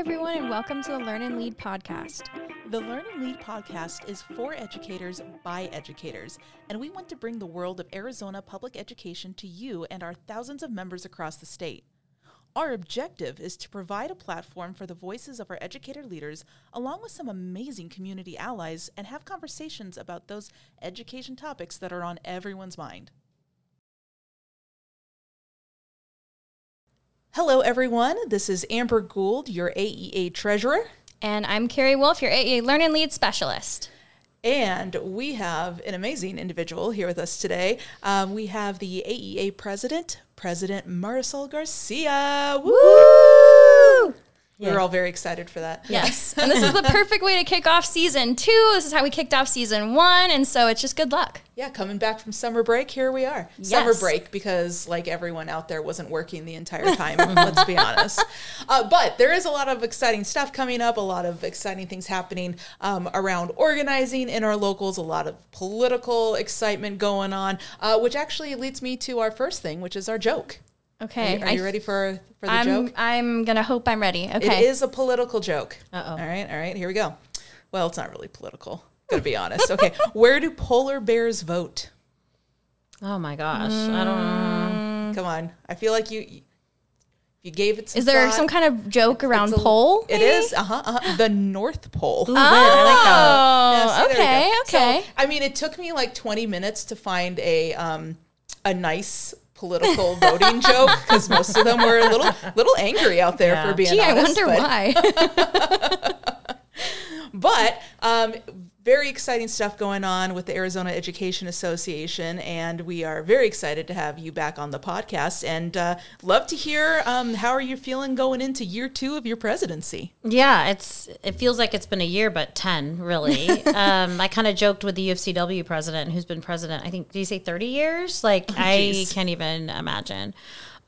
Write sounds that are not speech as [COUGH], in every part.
everyone, and welcome to the Learn and Lead podcast. The Learn and Lead podcast is for educators by educators, and we want to bring the world of Arizona public education to you and our thousands of members across the state. Our objective is to provide a platform for the voices of our educator leaders, along with some amazing community allies, and have conversations about those education topics that are on everyone's mind. Hello, everyone. This is Amber Gould, your AEA treasurer. And I'm Carrie Wolf, your AEA Learn and Lead specialist. And we have an amazing individual here with us today. Um, we have the AEA president, President Marisol Garcia. Woo! We were all very excited for that. Yes. [LAUGHS] and this is the perfect way to kick off season two. This is how we kicked off season one. And so it's just good luck. Yeah, coming back from summer break, here we are. Yes. Summer break because, like everyone out there, wasn't working the entire time. [LAUGHS] let's be honest. Uh, but there is a lot of exciting stuff coming up. A lot of exciting things happening um, around organizing in our locals. A lot of political excitement going on, uh, which actually leads me to our first thing, which is our joke. Okay. Are you, are you ready for for the I'm, joke? I'm going to hope I'm ready. Okay. It is a political joke. Uh-oh. All right, all right, here we go. Well, it's not really political. Gotta be honest. Okay, [LAUGHS] where do polar bears vote? Oh my gosh, I don't. Come on, I feel like you you- you gave it. Some Is there thought. some kind of joke around a- pole? It maybe? is. Uh huh. Uh-huh, the North Pole. Ooh, I like that. Yeah, Oh, see, okay, okay. So, I mean, it took me like 20 minutes to find a um a nice political voting joke because most of them were a little little angry out there Yeah. for being Gee, I wonder but- why. [LAUGHS] But um, very exciting stuff going on with the Arizona Education Association, and we are very excited to have you back on the podcast. And uh, love to hear um, how are you feeling going into year two of your presidency? Yeah, it's it feels like it's been a year, but ten really. [LAUGHS] um, I kind of joked with the UFCW president, who's been president. I think did you say thirty years? Like I can't even imagine.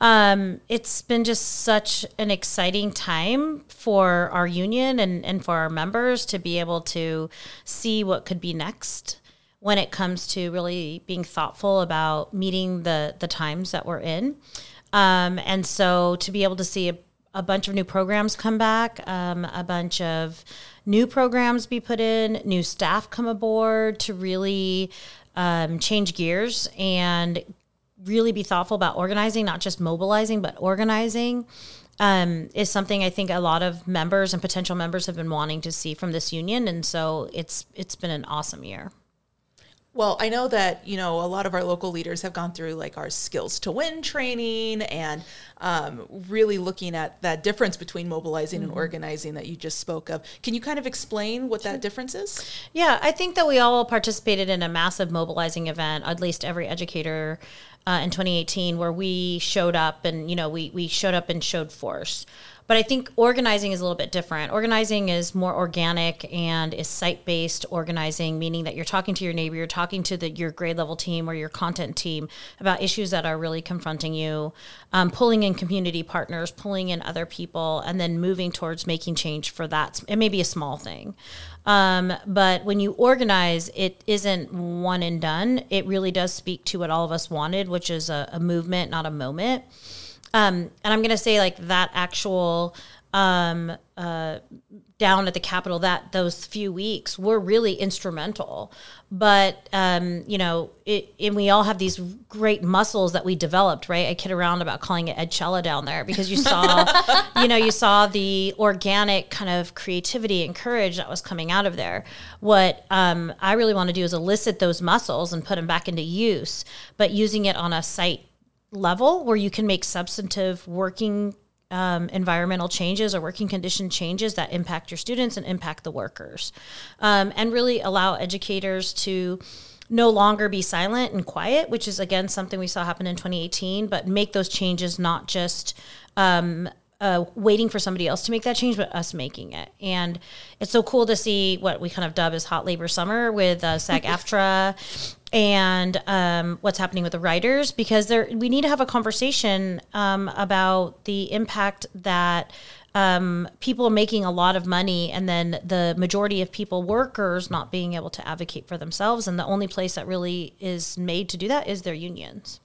Um, it's been just such an exciting time for our union and, and for our members to be able to see what could be next when it comes to really being thoughtful about meeting the the times that we're in. Um, and so to be able to see a, a bunch of new programs come back, um, a bunch of new programs be put in, new staff come aboard to really um, change gears and really be thoughtful about organizing, not just mobilizing, but organizing. Um, is something I think a lot of members and potential members have been wanting to see from this union, and so it's it's been an awesome year. Well, I know that you know a lot of our local leaders have gone through like our skills to win training and um, really looking at that difference between mobilizing and organizing that you just spoke of. Can you kind of explain what that difference is? Yeah, I think that we all participated in a massive mobilizing event, at least every educator uh, in 2018, where we showed up and, you know, we, we showed up and showed force. But I think organizing is a little bit different. Organizing is more organic and is site based organizing, meaning that you're talking to your neighbor, you're talking to the, your grade level team or your content team about issues that are really confronting you, um, pulling in community partners, pulling in other people, and then moving towards making change for that. It may be a small thing. Um, but when you organize, it isn't one and done. It really does speak to what all of us wanted, which is a, a movement, not a moment. Um, and I'm going to say like that actual um, uh, down at the Capitol that those few weeks were really instrumental. But um, you know, it, and we all have these great muscles that we developed, right? I kid around about calling it Ed Edchella down there because you saw, [LAUGHS] you know, you saw the organic kind of creativity and courage that was coming out of there. What um, I really want to do is elicit those muscles and put them back into use, but using it on a site level where you can make substantive working um, environmental changes or working condition changes that impact your students and impact the workers, um, and really allow educators to no longer be silent and quiet, which is again something we saw happen in 2018, but make those changes not just um, uh, waiting for somebody else to make that change, but us making it. And it's so cool to see what we kind of dub as hot labor summer with uh, [LAUGHS] SAG AFTRA and um, what's happening with the writers because there we need to have a conversation um, about the impact that um, people are making a lot of money and then the majority of people workers not being able to advocate for themselves. And the only place that really is made to do that is their unions.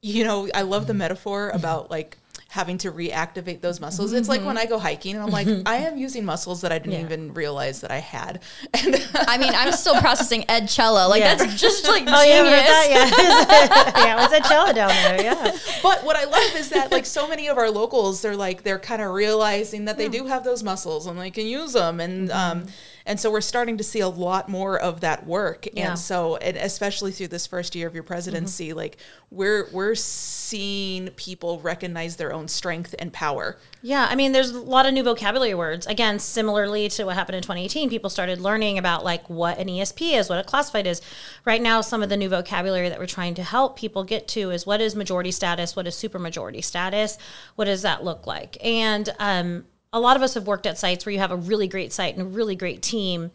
You know, I love the metaphor about like having to reactivate those muscles. It's like when mm-hmm. I go hiking and I'm like, [LAUGHS] I am using muscles that I didn't Yeah. even realize that I had. And [LAUGHS] I mean, I'm still processing Edchella. Like Yeah. that's just like [LAUGHS] Oh yeah, genius. heard that, yeah. yeah, it was a cello down there. Yeah. but what I love is that like so many of our locals, they're like they're kind of realizing that they hmm. do have those muscles and they can use them, and um, mm-hmm. And so we're starting to see a lot more of that work. Yeah. And so, and especially through this first year of your presidency, like we're we're seeing people recognize their own strength and power. Yeah, I mean, there's a lot of new vocabulary words. Again, similarly to what happened in 2018, people started learning about like what an ESP is, what a classified is. Right now, some of the new vocabulary that we're trying to help people get to is what is majority status, what is supermajority status, what does that look like? And um, a lot of us have worked at sites where you have a really great site and a really great team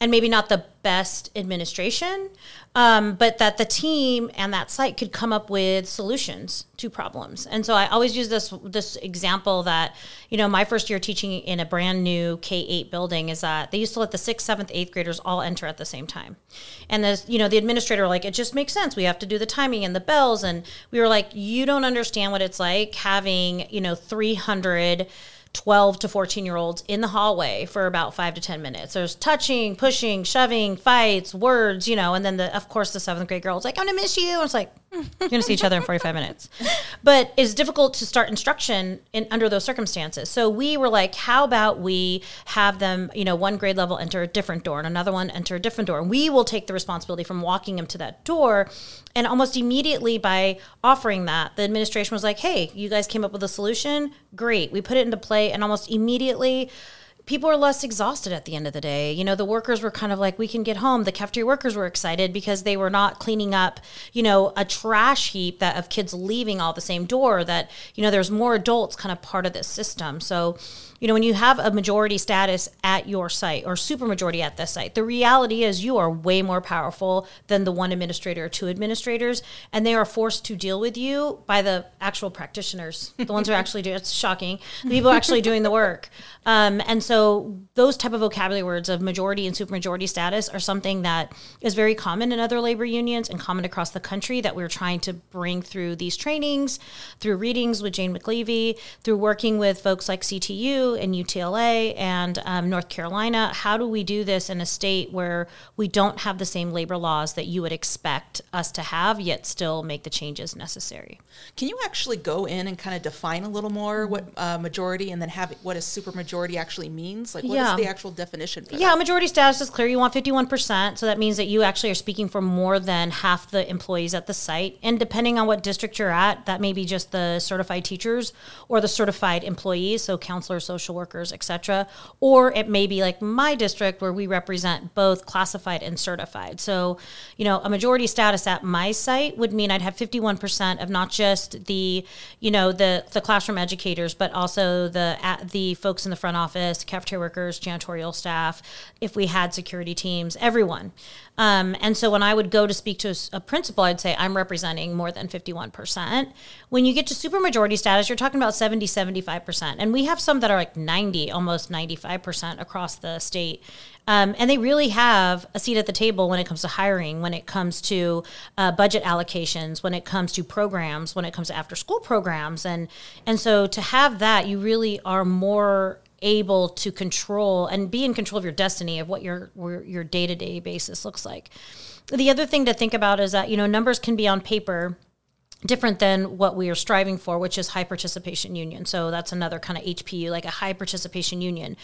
and maybe not the best administration, um, but that the team and that site could come up with solutions to problems. And so I always use this this example that you know my first year teaching in a brand new K eight building is that they used to let the sixth, seventh, eighth graders all enter at the same time, and the you know the administrator like it just makes sense. We have to do the timing and the bells, and we were like you don't understand what it's like having you know three hundred 12 to 14 year olds in the hallway for about five to 10 minutes. There's touching, pushing, shoving, fights, words, you know, and then the, of course, the seventh grade girl's like, I'm gonna miss you. And it's like, you're gonna see each other in 45 minutes. But it's difficult to start instruction in under those circumstances. So we were like, how about we have them, you know, one grade level enter a different door and another one enter a different door. We will take the responsibility from walking them to that door. And almost immediately by offering that, the administration was like, hey, you guys came up with a solution. Great. We put it into play and almost immediately people are less exhausted at the end of the day. You know, the workers were kind of like, we can get home. The cafeteria workers were excited because they were not cleaning up, you know, a trash heap that of kids leaving all the same door. That you know, there's more adults kind of part of this system. So, you know, when you have a majority status at your site or supermajority at this site, the reality is you are way more powerful than the one administrator or two administrators, and they are forced to deal with you by the actual practitioners, the ones who are [LAUGHS] actually doing. It's shocking. The people actually doing the work, um, and so those type of vocabulary words of majority and supermajority status are something that is very common in other labor unions and common across the country that we're trying to bring through these trainings, through readings with Jane McAlevey, through working with folks like CTU and UTLA and um, North Carolina. How do we do this in a state where we don't have the same labor laws that you would expect us to have, yet still make the changes necessary? Can you actually go in and kind of define a little more what uh, majority and then have what a supermajority actually means? Like, what is Yeah. the actual definition for Yeah, that? majority status is clear. You want 51%. So that means that you actually are speaking for more than half the employees at the site. And depending on what district you're at, that may be just the certified teachers or the certified employees, so counselors, social workers, etc. Or it may be like my district where we represent both classified and certified. So, you know, a majority status at my site would mean I'd have 51% of not just the, you know, the the classroom educators, but also the at the folks in the front office, cafeteria workers, janitorial staff, if we had security teams, everyone. Um, and so when I would go to speak to a principal, I'd say I'm representing more than 51%. When you get to supermajority status, you're talking about 70, 75%. And we have some that are like 90, almost 95% across the state. Um, and they really have a seat at the table when it comes to hiring, when it comes to uh, budget allocations, when it comes to programs, when it comes to after school programs. And, and so to have that, you really are more able to control and be in control of your destiny of what your your day-to-day basis looks like. The other thing to think about is that, you know, numbers can be on paper different than what we are striving for, which is high participation union. So that's another kind of HPU, like a high participation union.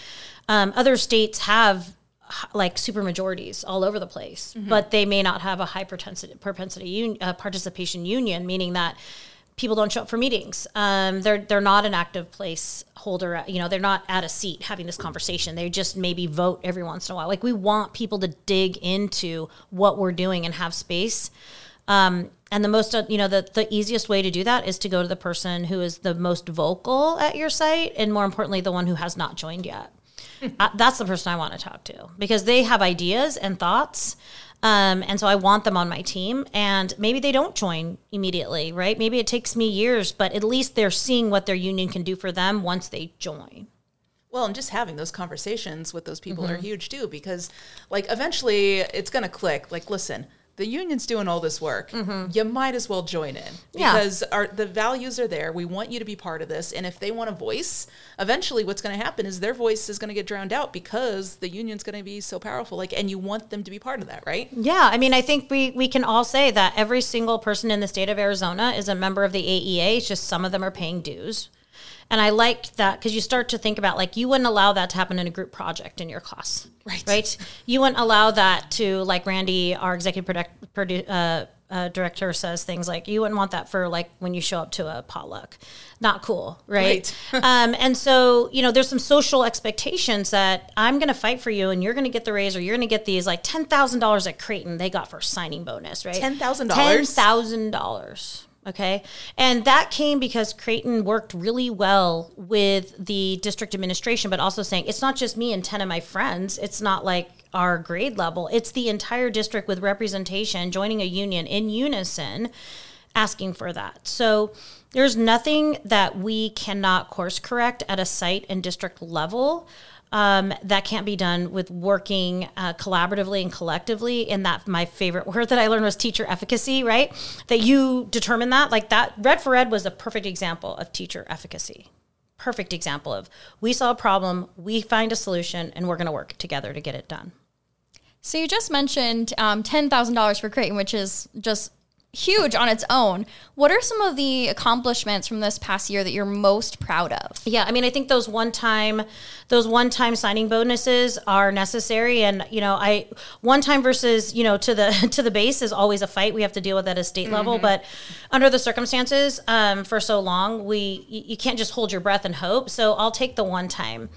Um, other states have like super majorities all over the place, but they may not have a high propensity, propensity un, uh, participation union, meaning that people don't show up for meetings. Um, they're they're not an active place holder. You know, they're not at a seat having this conversation. They just maybe vote every once in a while. Like we want people to dig into what we're doing and have space. Um, and the most, you know, the, the easiest way to do that is to go to the person who is the most vocal at your site, and more importantly, the one who has not joined yet. [LAUGHS] uh, that's the person I want to talk to because they have ideas and thoughts. Um, and so I want them on my team. And maybe they don't join immediately, right? Maybe it takes me years, but at least they're seeing what their union can do for them once they join. Well, and just having those conversations with those people Mm-hmm. are huge too, because like eventually it's going to click. Like, listen, the union's doing all this work. Mm-hmm. You might as well join in Yeah. because our the values are there. We want you to be part of this, and if they want a voice, eventually, what's going to happen is their voice is going to get drowned out because the union's going to be so powerful. Like, and you want them to be part of that, right? Yeah, I mean, I think we we can all say that every single person in the state of Arizona is a member of the AEA. It's just some of them are paying dues. And I like that because you start to think about like you wouldn't allow that to happen in a group project in your class, Right. Right? You wouldn't allow that to like Randy, our executive product, produ- uh, uh, director, says things like you wouldn't want that for like when you show up to a potluck. Not cool, right? [LAUGHS] um, and so you know, there's some social expectations that I'm going to fight for you, and you're going to get the raise, or you're going to get these like ten thousand dollars at Creighton they got for signing bonus, right? $10,000? Ten thousand dollars. Okay. And that came because Creighton worked really well with the district administration, but also saying it's not just me and 10 of my friends. It's not like our grade level, it's the entire district with representation joining a union in unison asking for that. So there's nothing that we cannot course correct at a site and district level um, that can't be done with working uh, collaboratively and collectively. And that my favorite word that I learned was teacher efficacy, right? That you determine that. Like that, Red for Ed was a perfect example of teacher efficacy. Perfect example of we saw a problem, we find a solution, and we're going to work together to get it done. So you just mentioned um, ten thousand dollars for Creighton, which is just huge on its own. What are some of the accomplishments from this past year that you're most proud of? Yeah, I mean, I think those one time, those one time signing bonuses are necessary, and you know, I one time versus you know to the [LAUGHS] to the base is always a fight. We have to deal with at a state level, but under the circumstances, um, for so long, we you, you can't just hold your breath and hope. So I'll take the one time.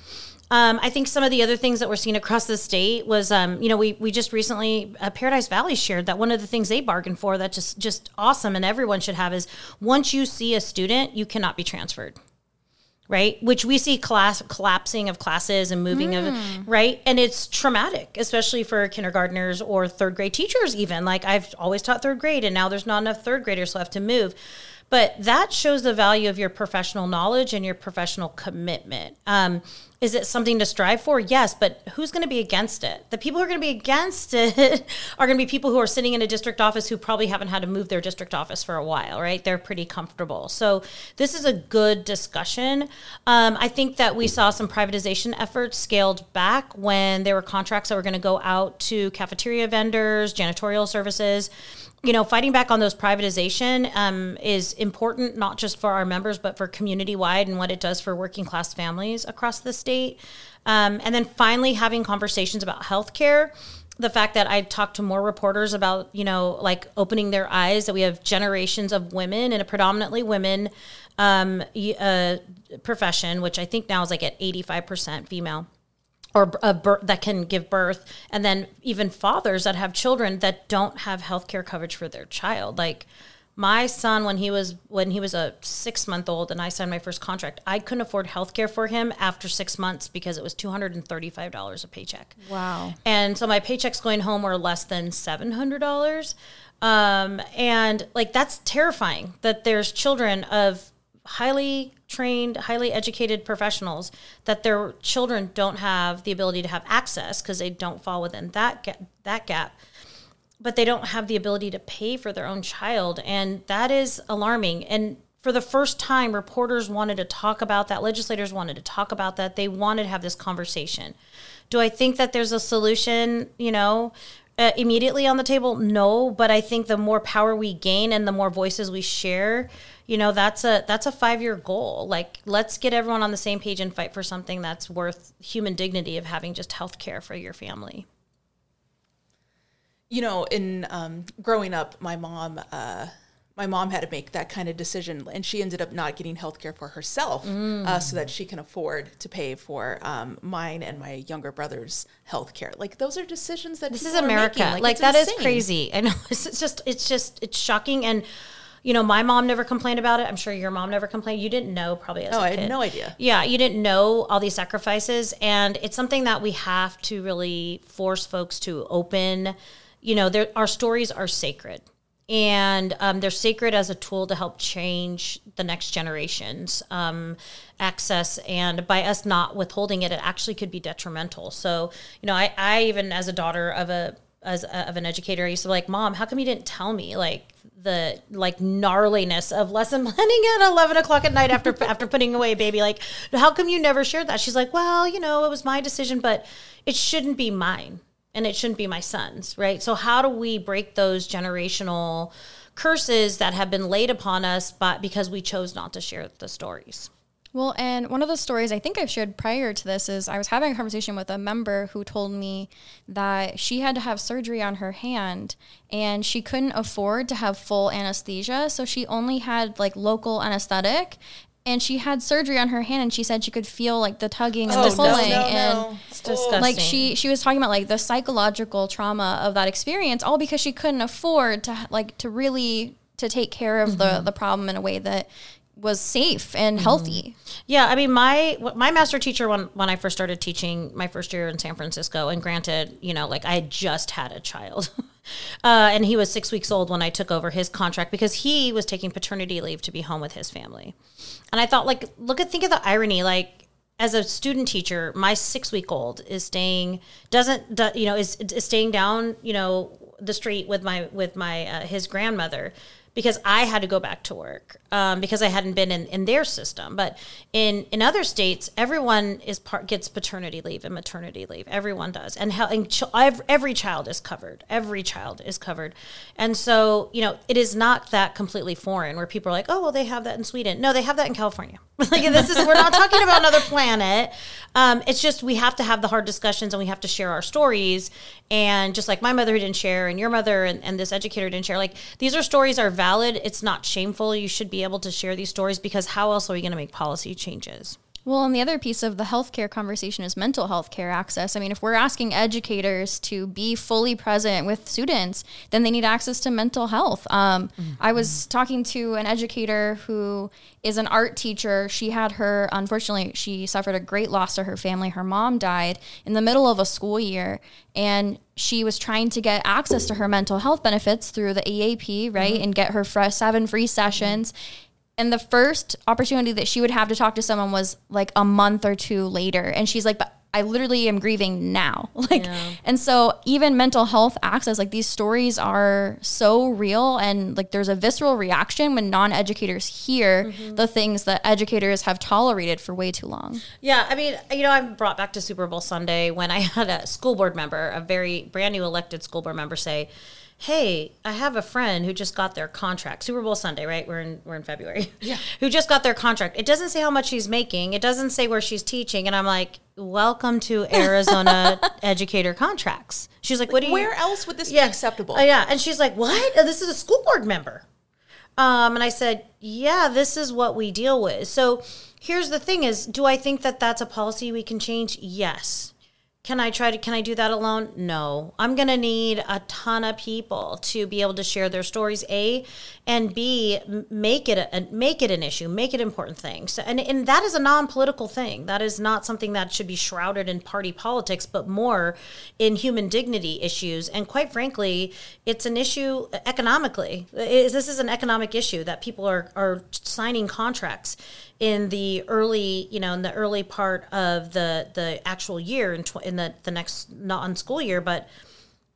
Um, I think some of the other things that we're seeing across the state was, um, you know, we we just recently uh, Paradise Valley shared that one of the things they bargained for that just just awesome and everyone should have is once you see a student, you cannot be transferred right? Which we see class collapsing of classes and moving of right? And it's traumatic especially for kindergartners or third grade teachers even. Like i've always taught third grade and now there's not enough third graders left to move. But that shows the value of your professional knowledge and your professional commitment. Um, is it something to strive for? Yes but who's going to be against it? The people who are going to be against [LAUGHS] it are going to be people who are sitting in a district office who probably haven't had to move their district office for a while right? They're pretty comfortable. So this is a good discussion. Um, i think that we saw some privatization efforts scaled back when there were contracts that were going to go out to cafeteria vendors janitorial services. You know, fighting back on those privatization um, is important, not just for our members, but for community wide and what it does for working class families across the state. Um, and then finally, having conversations about healthcare. The fact that I talked to more reporters about, you know, like opening their eyes that we have generations of women and a predominantly women um, uh, profession, which I think now is like at 85% female or bir- that can give birth and then even fathers that have children that don't have health care coverage for their child like my son when he was when he was a six month old and i signed my first contract i couldn't afford health care for him after six months because it was $235 a paycheck. Wow. and so my paychecks going home were less than $700 um, and like that's terrifying that there's children of highly trained highly educated professionals that their children don't have the ability to have access because they don't fall within that ga- that gap but they don't have the ability to pay for their own child and that is alarming. And for the first time reporters wanted to talk about that legislators wanted to talk about that. They wanted to have this conversation. Do i think that there's a solution you know uh, immediately on the table? No but i think the more power we gain and the more voices we share you know that's a that's a five year goal. Like let's get everyone on the same page and fight for something that's worth human dignity of having just health care for your family you know, in um, growing up, my mom, uh, my mom had to make that kind of decision, and she ended up not getting health care for herself, uh, so that she can afford to pay for um, mine and my younger brother's health care. Like those are decisions that this is America. Like, it's that is insane. crazy. [LAUGHS] I know it's just it's just it's shocking and you know, my mom never complained about it. I'm sure your mom never complained. You didn't know probably as Oh, I had no idea. Yeah, you didn't know all these sacrifices and it's something that we have to really force folks to open. You know, our stories are sacred. And um, they're sacred as a tool to help change the next generation's um, access. And by us not withholding it, it actually could be detrimental. So, you know, I, I even as a daughter of a as a, of an educator, I used to be like, "Mom, how come you didn't tell me?" Like the like gnarliness of lesson [LAUGHS] planning at 11 o'clock at night after [LAUGHS] after putting away baby like how come you never shared that she's like well you know it was my decision but it shouldn't be mine and it shouldn't be my son's right so how do we break those generational curses that have been laid upon us but because we chose not to share the stories Well, and one of the stories I think I've shared prior to this is I was having a conversation with a member who told me that she had to have surgery on her hand and she couldn't afford to have full anesthesia. So she only had like local anesthetic and she had surgery on her hand and she said she could feel like the tugging and Oh, the pulling no, and no. it's disgusting. like she she was talking about like the psychological trauma of that experience all because she couldn't afford to like to really to take care of the mm-hmm. the problem in a way that was safe and mm-hmm. healthy. Yeah, I mean, my my master teacher when when I first started teaching my first year in San Francisco, and granted, you know, like I had just had a child, [LAUGHS] uh, and he was six weeks old when I took over his contract because he was taking paternity leave to be home with his family, and I thought, like, look at think of the irony, like. As a student teacher, my six week old is staying doesn't you know is, is staying down you know the street with my with my uh, his grandmother because I had to go back to work um, because I hadn't been in, in their system. But in, in other states, everyone is part gets paternity leave and maternity leave. Everyone does, and how and ch- every, child is covered. Every child is covered, and so you know it is not that completely foreign where people are like, oh well, they have that in Sweden. No, they have that in California. [LAUGHS] like this is we're not talking about another planet. Um, it's just we have to have the hard discussions and we have to share our stories. And just like my mother didn't share, and your mother and, and this educator didn't share, like these are stories are valid. It's not shameful. You should be able to share these stories because how else are we going to make policy changes? Well, and the other piece of the healthcare conversation is mental health care access. I mean, if we're asking educators to be fully present with students, then they need access to mental health. Um, I was talking to an educator who is an art teacher. She had her, unfortunately, she suffered a great loss to her family. Her mom died in the middle of a school year, and she was trying to get access to her mental health benefits through the EAP, right, and get her seven free sessions and the first opportunity that she would have to talk to someone was like a month or two later. And she's like but i literally am grieving now. [LAUGHS] Like and so even mental health access like these stories are so real. And like there's a visceral reaction when non-educators hear mm-hmm. the things that educators have tolerated for way too long. Yeah, I mean, you know, I'm brought back to Super Bowl Sunday when I [LAUGHS] had a school board member, a very brand new elected school board member, say, "Hey, I have a friend who just got their contract. Super Bowl Sunday, right? We're in we're in February. Yeah, [LAUGHS] who just got their contract. It doesn't say how much she's making. It doesn't say where she's teaching, and I'm like, "Welcome to [LAUGHS] Arizona educator contracts." She's like, "What do you?" Where else would this yeah. be acceptable? Uh, yeah. And she's like, what? Uh, This is a school board member. Um, and I said, yeah, this is what we deal with. So here's the thing is, do I think that that's a policy we can change? Yes. Can I try to, can I do that alone? No. I'm going to need a ton of people to be able to share their stories, A, and B make it a, make it an issue, make it an important thing. So, and, and that is a non-political thing. That is not something that should be shrouded in party politics, but more in human dignity issues. And quite frankly, it's an issue economically. It- This is an economic issue that people are, are signing contracts in the early, you know, in the early part of the the actual year in, tw- in the the next not on school year, but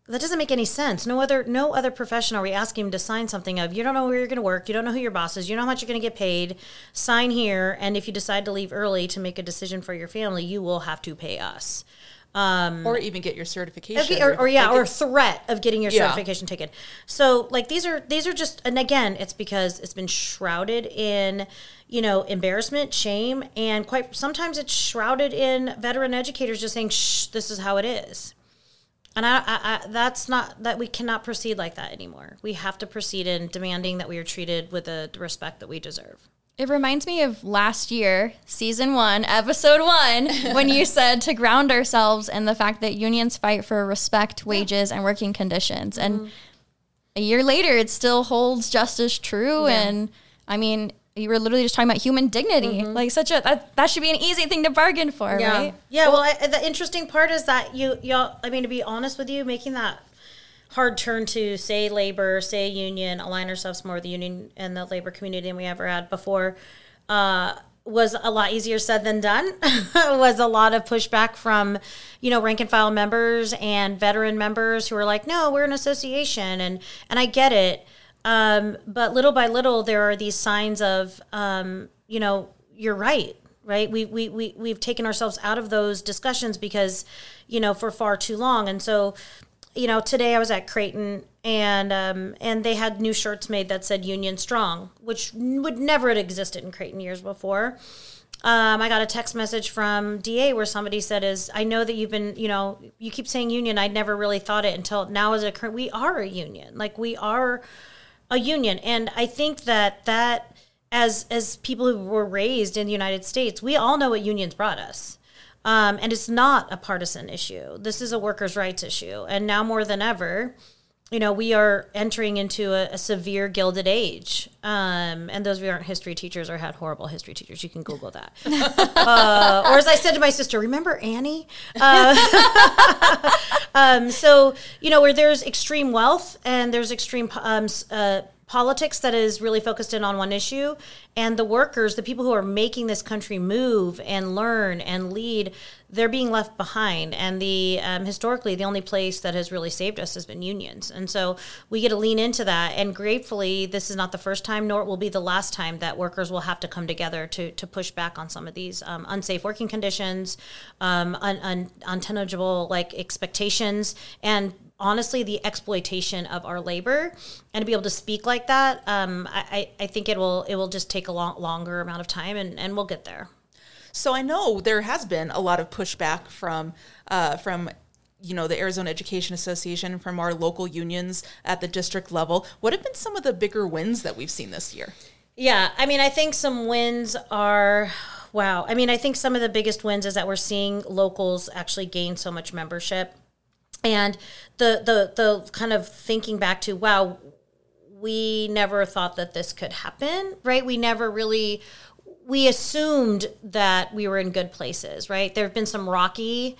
that doesn't make any sense. No other no other profession are we asking him to sign something of you don't know where you're going to work, you don't know who your boss is, you don't know how much you're going to get paid. Sign here, and if you decide to leave early to make a decision for your family, you will have to pay us. Um, or even get your certification. Okay, or, or yeah, like or threat of getting your Yeah. certification taken. So like these are these are just and again, it's because it's been shrouded in you know embarrassment, shame, and quite sometimes it's shrouded in veteran educators just saying, "Shh, this is how it is." And I, I, I, that's not that we cannot proceed like that anymore. We have to proceed in demanding that we are treated with the respect that we deserve. It reminds me of last year, season one, episode one, [LAUGHS] when you said to ground ourselves in the fact that unions fight for respect, wages, and working conditions. And mm-hmm. a year later, it still holds just as true. And I mean, you were literally just talking about human dignity. Like, such a, that, that should be an easy thing to bargain for, right? Yeah. Well, I, the interesting part is that you, y'all. I mean, to be honest with you, making that hard turn to say labor, say union, align ourselves more with the union and the labor community than we ever had before. Uh, was a lot easier said than done. [LAUGHS] was a lot of pushback from, you know, rank and file members and veteran members who were like, "No, we're an association," and and I get it. Um, but little by little, there are these signs of, um, you know, you're right, right? We we we we've taken ourselves out of those discussions because, you know, for far too long, and so you know, today I was at Creighton and um, and they had new shirts made that said Union Strong, which would never have existed in Creighton years before. Um, I got a text message from DA where somebody said, "Is I know that you've been, you know, you keep saying union. I'd never really thought it until now. As a current, we are a union. Like we are a union, and I think that that as as people who were raised in the United States, we all know what unions brought us. Um, and it's not a partisan issue. This is a workers' rights issue. And now more than ever, you know, we are entering into a, a severe gilded age. Um, and those of you aren't history teachers or had horrible history teachers, you can Google that. [LAUGHS] uh, or as I said to my sister, remember Annie? Uh, [LAUGHS] um, so, you know, where there's extreme wealth and there's extreme um, uh, politics that is really focused in on one issue and the workers the people who are making this country move and learn and lead they're being left behind. And the um, historically the only place that has really saved us has been unions. And so we get to lean into that and gratefully this is not the first time nor it will be the last time that workers will have to come together to, to push back on some of these um, unsafe working conditions um, un, un, untenable like expectations. And honestly the exploitation of our labor and to be able to speak like that um, I, I think it will it will just take a long, longer amount of time and, and we'll get there. So i know there has been a lot of pushback from uh, from you know the arizona education association from our local unions at the district level. What have been some of the bigger wins that we've seen this year? Yeah i mean i think some wins are wow. I mean i think some of the biggest wins is that we're seeing locals actually gain so much membership and the the the kind of thinking back to wow we never thought that this could happen right? We never really we assumed that we were in good places right? There have been some rocky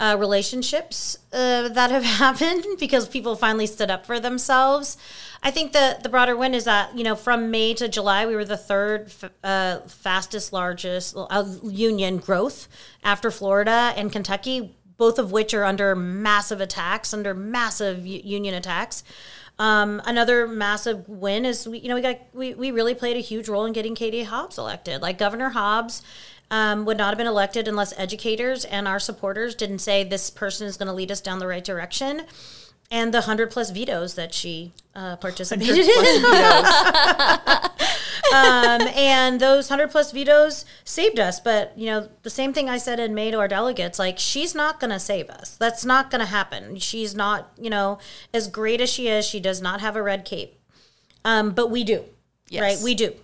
uh, relationships uh, that have [LAUGHS] happened because people finally stood up for themselves. I think the the broader win is that you know from May to July we were the third uh, fastest largest uh, union growth after Florida and Kentucky both of which are under massive attacks, under massive union attacks. Um, another massive win is we, you know we got we, we really played a huge role in getting Katie Hobbs elected. Like Governor Hobbs um, would not have been elected unless educators and our supporters didn't say this person is going to lead us down the right direction and the hundred plus vetoes that she uh, participated in. [LAUGHS] um, and those hundred plus vetoes saved us. But you know, the same thing I said in May to our delegates: like she's not going to save us. That's not going to happen. She's not, you know, as great as she is. She does not have a red cape. Um, but we do, yes. right? We do.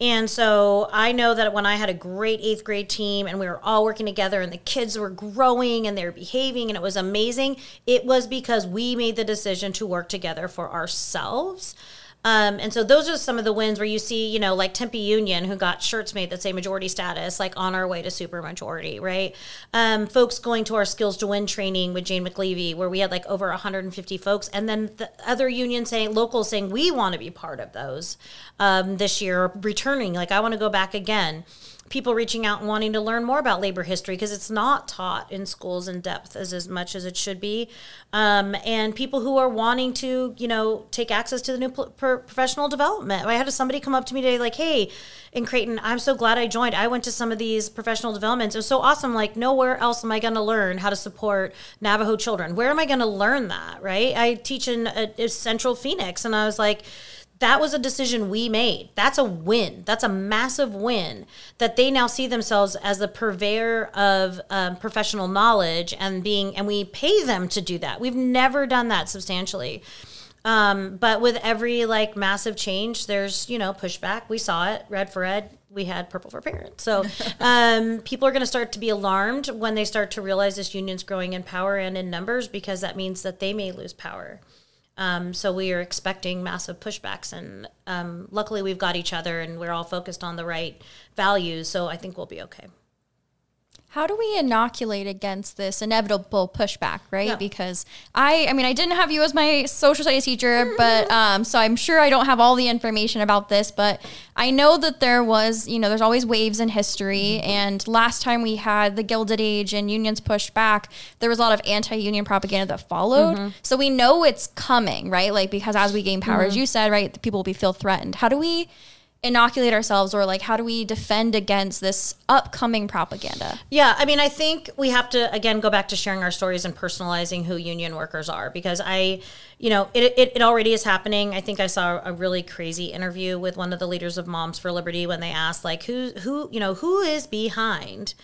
And so I know that when I had a great eighth grade team and we were all working together and the kids were growing and they were behaving and it was amazing, it was because we made the decision to work together for ourselves. Um, and so those are some of the wins where you see, you know, like Tempe Union, who got shirts made that say majority status, like on our way to super majority, right? Um, folks going to our Skills to Win training with Jane McAlevey, where we had like over 150 folks, and then the other unions saying, locals saying, we want to be part of those um, this year, returning, like I want to go back again people reaching out and wanting to learn more about labor history because it's not taught in schools in depth as, as much as it should be. Um, and people who are wanting to, you know, take access to the new professional development. I had somebody come up to me today like, hey, in Creighton, I'm so glad I joined. I went to some of these professional developments. It was so awesome. Like, nowhere else am I going to learn how to support Navajo children. Where am I going to learn that, right? I teach in Central Phoenix, and I was like, that was a decision we made. That's a win. That's a massive win that they now see themselves as the purveyor of um, professional knowledge and being, and we pay them to do that. We've never done that substantially. Um, but with every like massive change, there's, you know, pushback. We saw it, red for ed. We had purple for parents. So [LAUGHS] um, people are going to start to be alarmed when they start to realize this union's growing in power and in numbers because that means that they may lose power. Um, so we are expecting massive pushbacks, and um, luckily we've got each other, and we're all focused on the right values. So I think we'll be okay. How do we inoculate against this inevitable pushback right yeah. because i i mean i didn't have you as my social studies teacher but [LAUGHS] um so i'm sure i don't have all the information about this but i know that there was you know there's always waves in history mm-hmm. and last time we had the gilded age and unions pushed back there was a lot of anti-union propaganda that followed mm-hmm. so we know it's coming right like because as we gain power mm-hmm. as you said right people will be feel threatened how do we inoculate ourselves or like how do we defend against this upcoming propaganda? Yeah i mean i think we have to again go back to sharing our stories and personalizing who union workers are because i you know it, it, it already is happening. I think i saw a really crazy interview with one of the leaders of moms for liberty when they asked like who who you know who is behind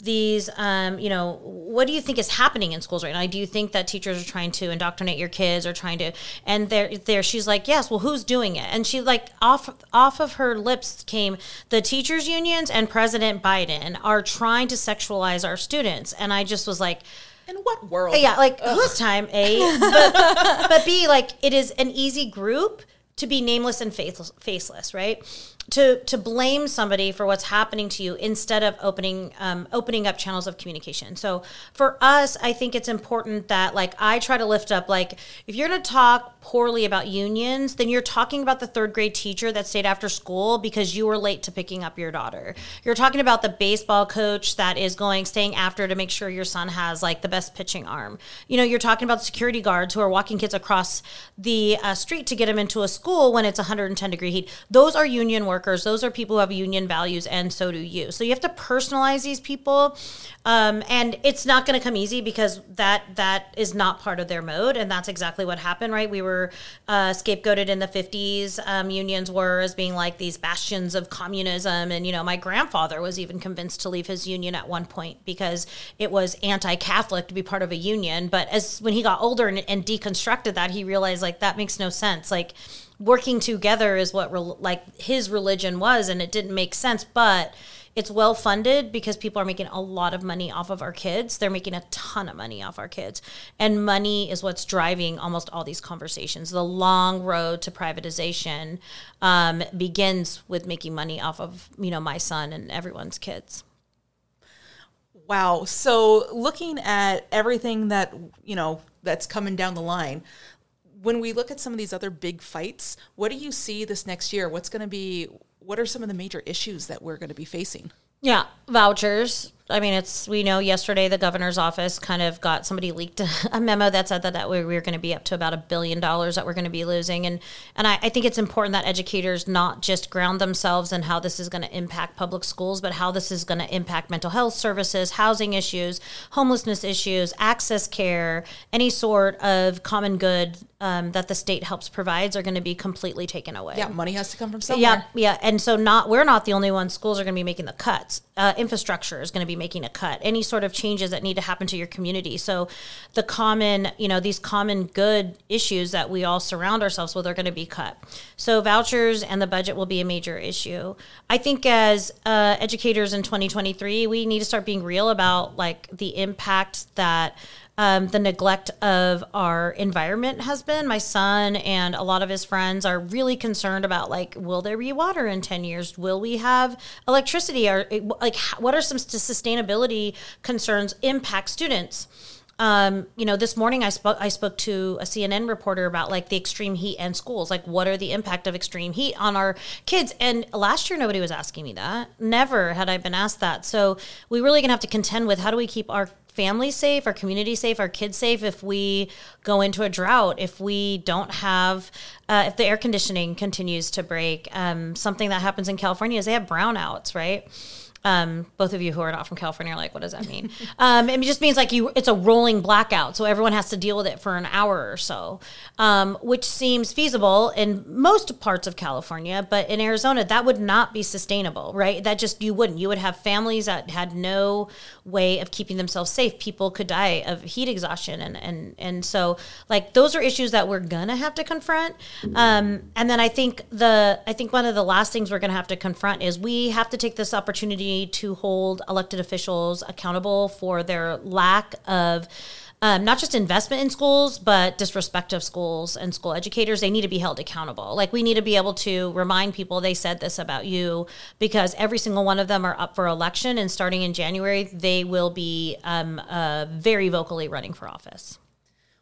these um, you know what do you think is happening in schools right now? Do you think that teachers are trying to indoctrinate your kids or trying to and there there she's like yes well who's doing it? And she like off off of her lips came the teachers unions and president biden are trying to sexualize our students. And i just was like in what world? Yeah like Ugh. whose time a [LAUGHS] but, but b like it is an easy group to be nameless and faceless, faceless right to to blame somebody for what's happening to you instead of opening um, opening up channels of communication. So for us, I think it's important that like I try to lift up like if you're going to talk poorly about unions, then you're talking about the third grade teacher that stayed after school because you were late to picking up your daughter. You're talking about the baseball coach that is going staying after to make sure your son has like the best pitching arm. You know, you're talking about security guards who are walking kids across the uh, street to get them into a school when it's 110 degree heat. Those are union workers workers. Those are people who have union values, and so do you. So you have to personalize these people, um, and it's not going to come easy because that that is not part of their mode, and that's exactly what happened. Right? We were uh, scapegoated in the '50s. Um, unions were as being like these bastions of communism, and you know, my grandfather was even convinced to leave his union at one point because it was anti-Catholic to be part of a union. But as when he got older and, and deconstructed that, he realized like that makes no sense. Like working together is what re- like his religion was and it didn't make sense but it's well funded because people are making a lot of money off of our kids. They're making a ton of money off our kids. And money is what's driving almost all these conversations. The long road to privatization um, begins with making money off of you know my son and everyone's kids. Wow. So looking at everything that you know that's coming down the line when we look at some of these other big fights, what do you see this next year? What's going to be, what are some of the major issues that we're going to be facing? Yeah, vouchers. I mean, it's we know yesterday the governor's office kind of got somebody leaked [LAUGHS] a memo that said that that we were going to be up to about a billion dollars that we're going to be losing, and and I, I think it's important that educators not just ground themselves in how this is going to impact public schools, but how this is going to impact mental health services, housing issues, homelessness issues, access care, any sort of common good um, that the state helps provides are going to be completely taken away. Yeah, money has to come from somewhere. Yeah, yeah, and so not we're not the only ones. Schools are going to be making the cuts. Uh, infrastructure is going to be making a cut. Any sort of changes that need to happen to your community. So the common, you know, these common good issues that we all surround ourselves with are going to be cut. So vouchers and the budget will be a major issue. I think as uh, educators in 2023, we need to start being real about like the impact that um, the neglect of our environment has been. My son and a lot of his friends are really concerned about like, will there be water in 10 years? Will we have electricity? Or like, what are some sustainability concerns impact students? Um, you know, this morning I spoke I spoke to a CNN reporter about like the extreme heat and schools. Like, what are the impact of extreme heat on our kids? And last year nobody was asking me that. Never had I been asked that. So we really gonna have to contend with how do we keep our family safe, our community safe, our kids safe if we go into a drought, if we don't have, uh, if the air conditioning continues to break. Um, something that happens in California is they have brownouts, right? Um, both of you who are not from California are like, what does that mean? [LAUGHS] um, it just means like you, it's a rolling blackout, so everyone has to deal with it for an hour or so, um, which seems feasible in most parts of California, but in Arizona that would not be sustainable, right? That just you wouldn't. You would have families that had no way of keeping themselves safe. People could die of heat exhaustion, and and and so like those are issues that we're gonna have to confront. Um, and then I think the I think one of the last things we're gonna have to confront is we have to take this opportunity to hold elected officials accountable for their lack of um, not just investment in schools, but disrespect of schools and school educators. They need to be held accountable. Like we need to be able to remind people they said this about you because every single one of them are up for election, and starting in January, they will be um, uh, very vocally running for office.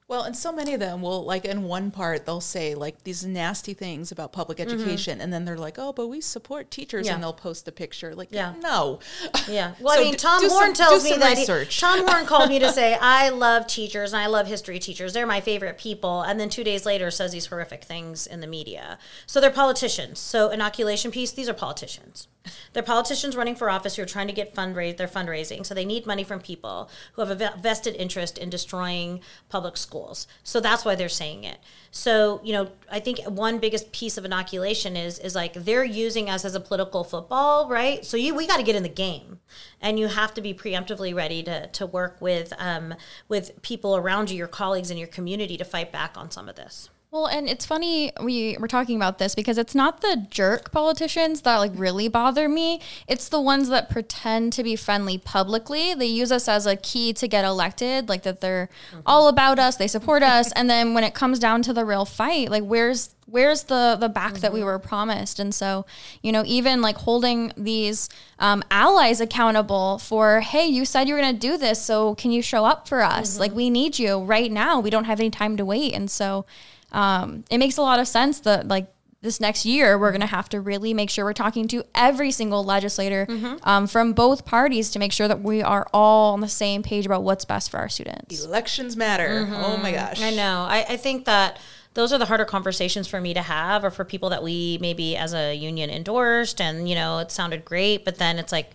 Well, and so many of them will like in one part they'll say like these nasty things about public education, mm-hmm. and then they're like, "Oh, but we support teachers," yeah. and they'll post a picture like, "Yeah, no." Yeah. [LAUGHS] Well, so I mean, Tom d- Horne tells me that he, Tom Horne called me to [LAUGHS] say, "I love teachers and I love history teachers. They're my favorite people," and then two days later says these horrific things in the media. So they're politicians. So inoculation piece, these are politicians. They're politicians running for office who are trying to get fundraise their fundraising. So they need money from people who have a vested interest in destroying public schools. So that's why they're saying it. So, you know, I think one biggest piece of inoculation is is like they're using us as a political football, right? So you we got to get in the game. And you have to be preemptively ready to to work with um with people around you, your colleagues in your community to fight back on some of this. Well, and it's funny we were talking about this because it's not the jerk politicians that like really bother me. It's the ones that pretend to be friendly publicly. They use us as a key to get elected, like that they're mm-hmm. all about us, they support us, and then when it comes down to the real fight, like where's where's the the back mm-hmm. that we mm-hmm. were promised and so you know even like holding these um, allies accountable for hey you said you were going to do this so can you show up for us mm-hmm. like we need you right now we don't have any time to wait and so um, it makes a lot of sense that like this next year we're going to have to really make sure we're talking to every single legislator mm-hmm. um, from both parties to make sure that we are all on the same page about what's best for our students elections matter mm-hmm. oh my gosh i know I, I think that those are the harder conversations for me to have or for people that we maybe as a union endorsed and you know it sounded great but then it's like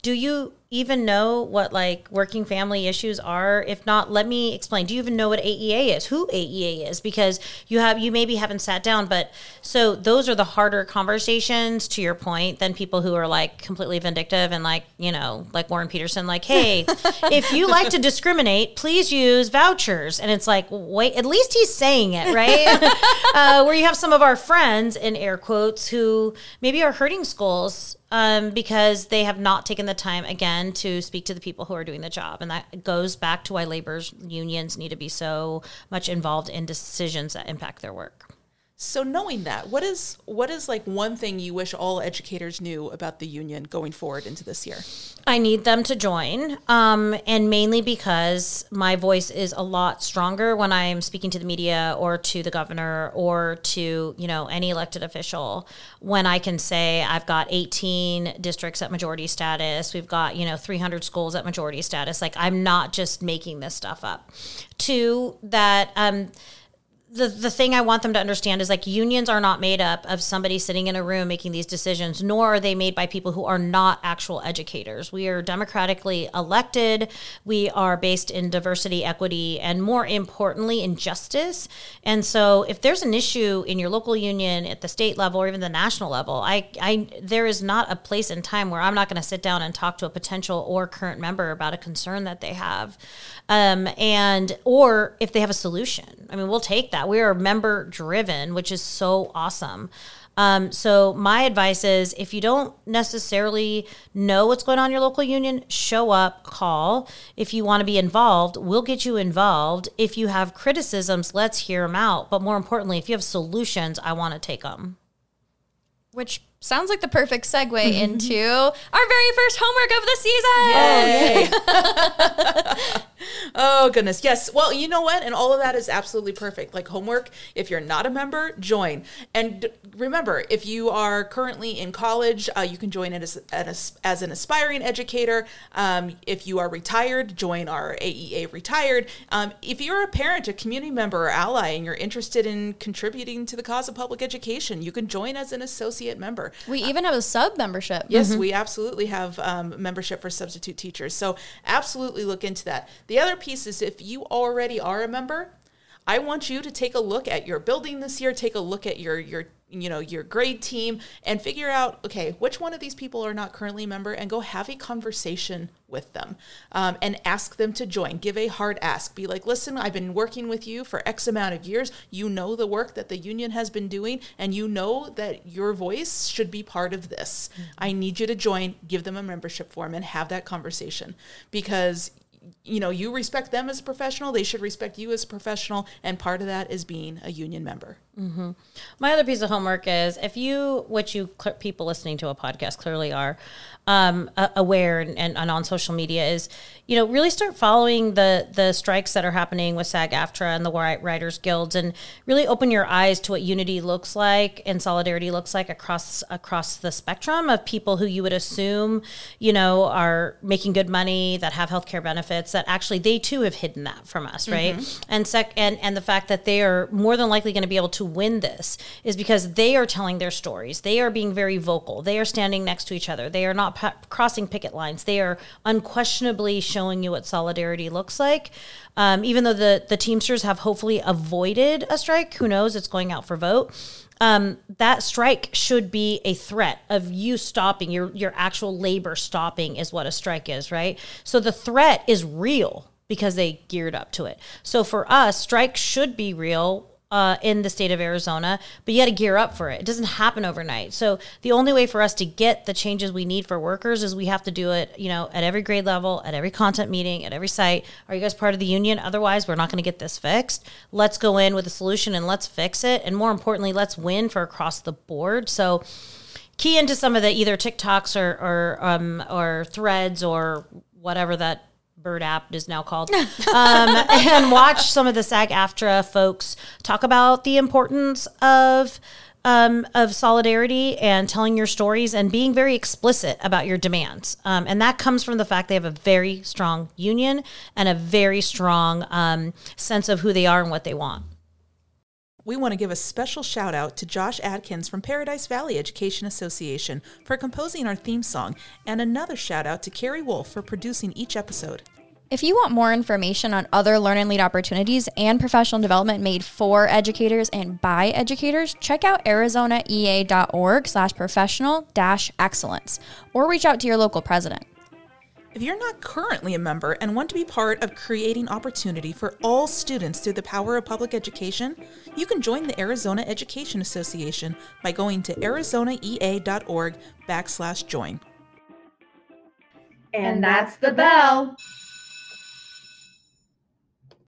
do you even know what like working family issues are? If not let me explain. Do you even know what aea is? Who aea is? Because you have you maybe haven't sat down but so those are the harder conversations to your point than people who are like completely vindictive and like you know like Warren Petersen like hey [LAUGHS] if you like to discriminate please use vouchers. And it's like wait at least he's saying it right? [LAUGHS] Uh, where you have some of our friends in air quotes who maybe are hurting schools um, because they have not taken the time again to speak to the people who are doing the job. And that goes back to why labor's unions need to be so much involved in decisions that impact their work. So knowing that, what is what is like one thing you wish all educators knew about the union going forward into this year? I need them to join, um, and mainly because my voice is a lot stronger when I'm speaking to the media or to the governor or to you know any elected official. When I can say I've got 18 districts at majority status, we've got you know 300 schools at majority status. Like I'm not just making this stuff up. Two that. Um, the the thing I want them to understand is like unions are not made up of somebody sitting in a room making these decisions, nor are they made by people who are not actual educators. We are democratically elected. We are based in diversity, equity, and more importantly, in justice. And so, if there's an issue in your local union at the state level or even the national level, I, I there is not a place in time where I'm not going to sit down and talk to a potential or current member about a concern that they have, um, and or if they have a solution. I mean, we'll take that we are member driven, which is so awesome. Um, so my advice is if you don't necessarily know what's going on in your local union, show up, call. If you want to be involved, we'll get you involved. If you have criticisms, let's hear them out. But more importantly, if you have solutions, I want to take them. Which sounds like the perfect segue mm-hmm. into our very first homework of the season. [LAUGHS] [LAUGHS] oh, goodness. Yes. Well, you know what? And all of that is absolutely perfect. Like homework, if you're not a member, join. And remember, if you are currently in college, uh, you can join it as, as, as an aspiring educator. Um, if you are retired, join our AEA Retired. Um, if you're a parent, a community member, or ally, and you're interested in contributing to the cause of public education, you can join as an associate member. We even have a sub membership. Yes, mm-hmm. we absolutely have um, membership for substitute teachers. So absolutely look into that. The other piece is if you already are a member, I want you to take a look at your building this year, take a look at your your you know your grade team and figure out okay which one of these people are not currently a member and go have a conversation with them um, and ask them to join. Give a hard ask. Be like listen i've been working with you for x amount of years. You know the work that the union has been doing and you know that your voice should be part of this. I need you to join give them a membership form and have that conversation. Because you know, you respect them as a professional, they should respect you as a professional, and part of that is being a union member. Mm-hmm. My other piece of homework is if you, which you people listening to a podcast clearly are, um, aware and, and, and, on social media is, you know, really start following the the strikes that are happening with SAG-AFTRA and the Writers Guilds, and really open your eyes to what unity looks like and solidarity looks like across across the spectrum of people who you would assume, you know, are making good money that have healthcare benefits that actually they too have hidden that from us, right? Mm-hmm. And sec and and the fact that they are more than likely going to be able to win this is because they are telling their stories. They are being very vocal. They are standing next to each other. They are not crossing picket lines. They are unquestionably showing you what solidarity looks like. Um, even though the the Teamsters have hopefully avoided a strike, who knows? It's going out for vote. Um, that strike should be a threat of you stopping your your actual labor stopping is what a strike is, right? So the threat is real because they geared up to it. So for us, strike should be real uh, in the state of Arizona, but you got to gear up for it. It doesn't happen overnight. So the only way for us to get the changes we need for workers is we have to do it, you know, at every grade level, at every content meeting, at every site. Are you guys part of the union? Otherwise, we're not going to get this fixed. Let's go in with a solution and let's fix it. And more importantly, let's win for across the board. So key into some of the either TikToks or or um, or threads or whatever that Bird app is now called, [LAUGHS] um, and watch some of the SAG AFTRA folks talk about the importance of um, of solidarity and telling your stories and being very explicit about your demands. Um, and that comes from the fact they have a very strong union and a very strong um, sense of who they are and what they want. We want to give a special shout out to Josh Adkins from Paradise Valley Education Association for composing our theme song, and another shout out to Carrie Wolf for producing each episode. If you want more information on other Learn and Lead opportunities and professional development made for educators and by educators, check out arizonaea.org slash professional dash excellence or reach out to your local president. If you're not currently a member and want to be part of creating opportunity for all students through the power of public education, you can join the Arizona Education Association by going to arizonaea.org backslash join. And that's the bell.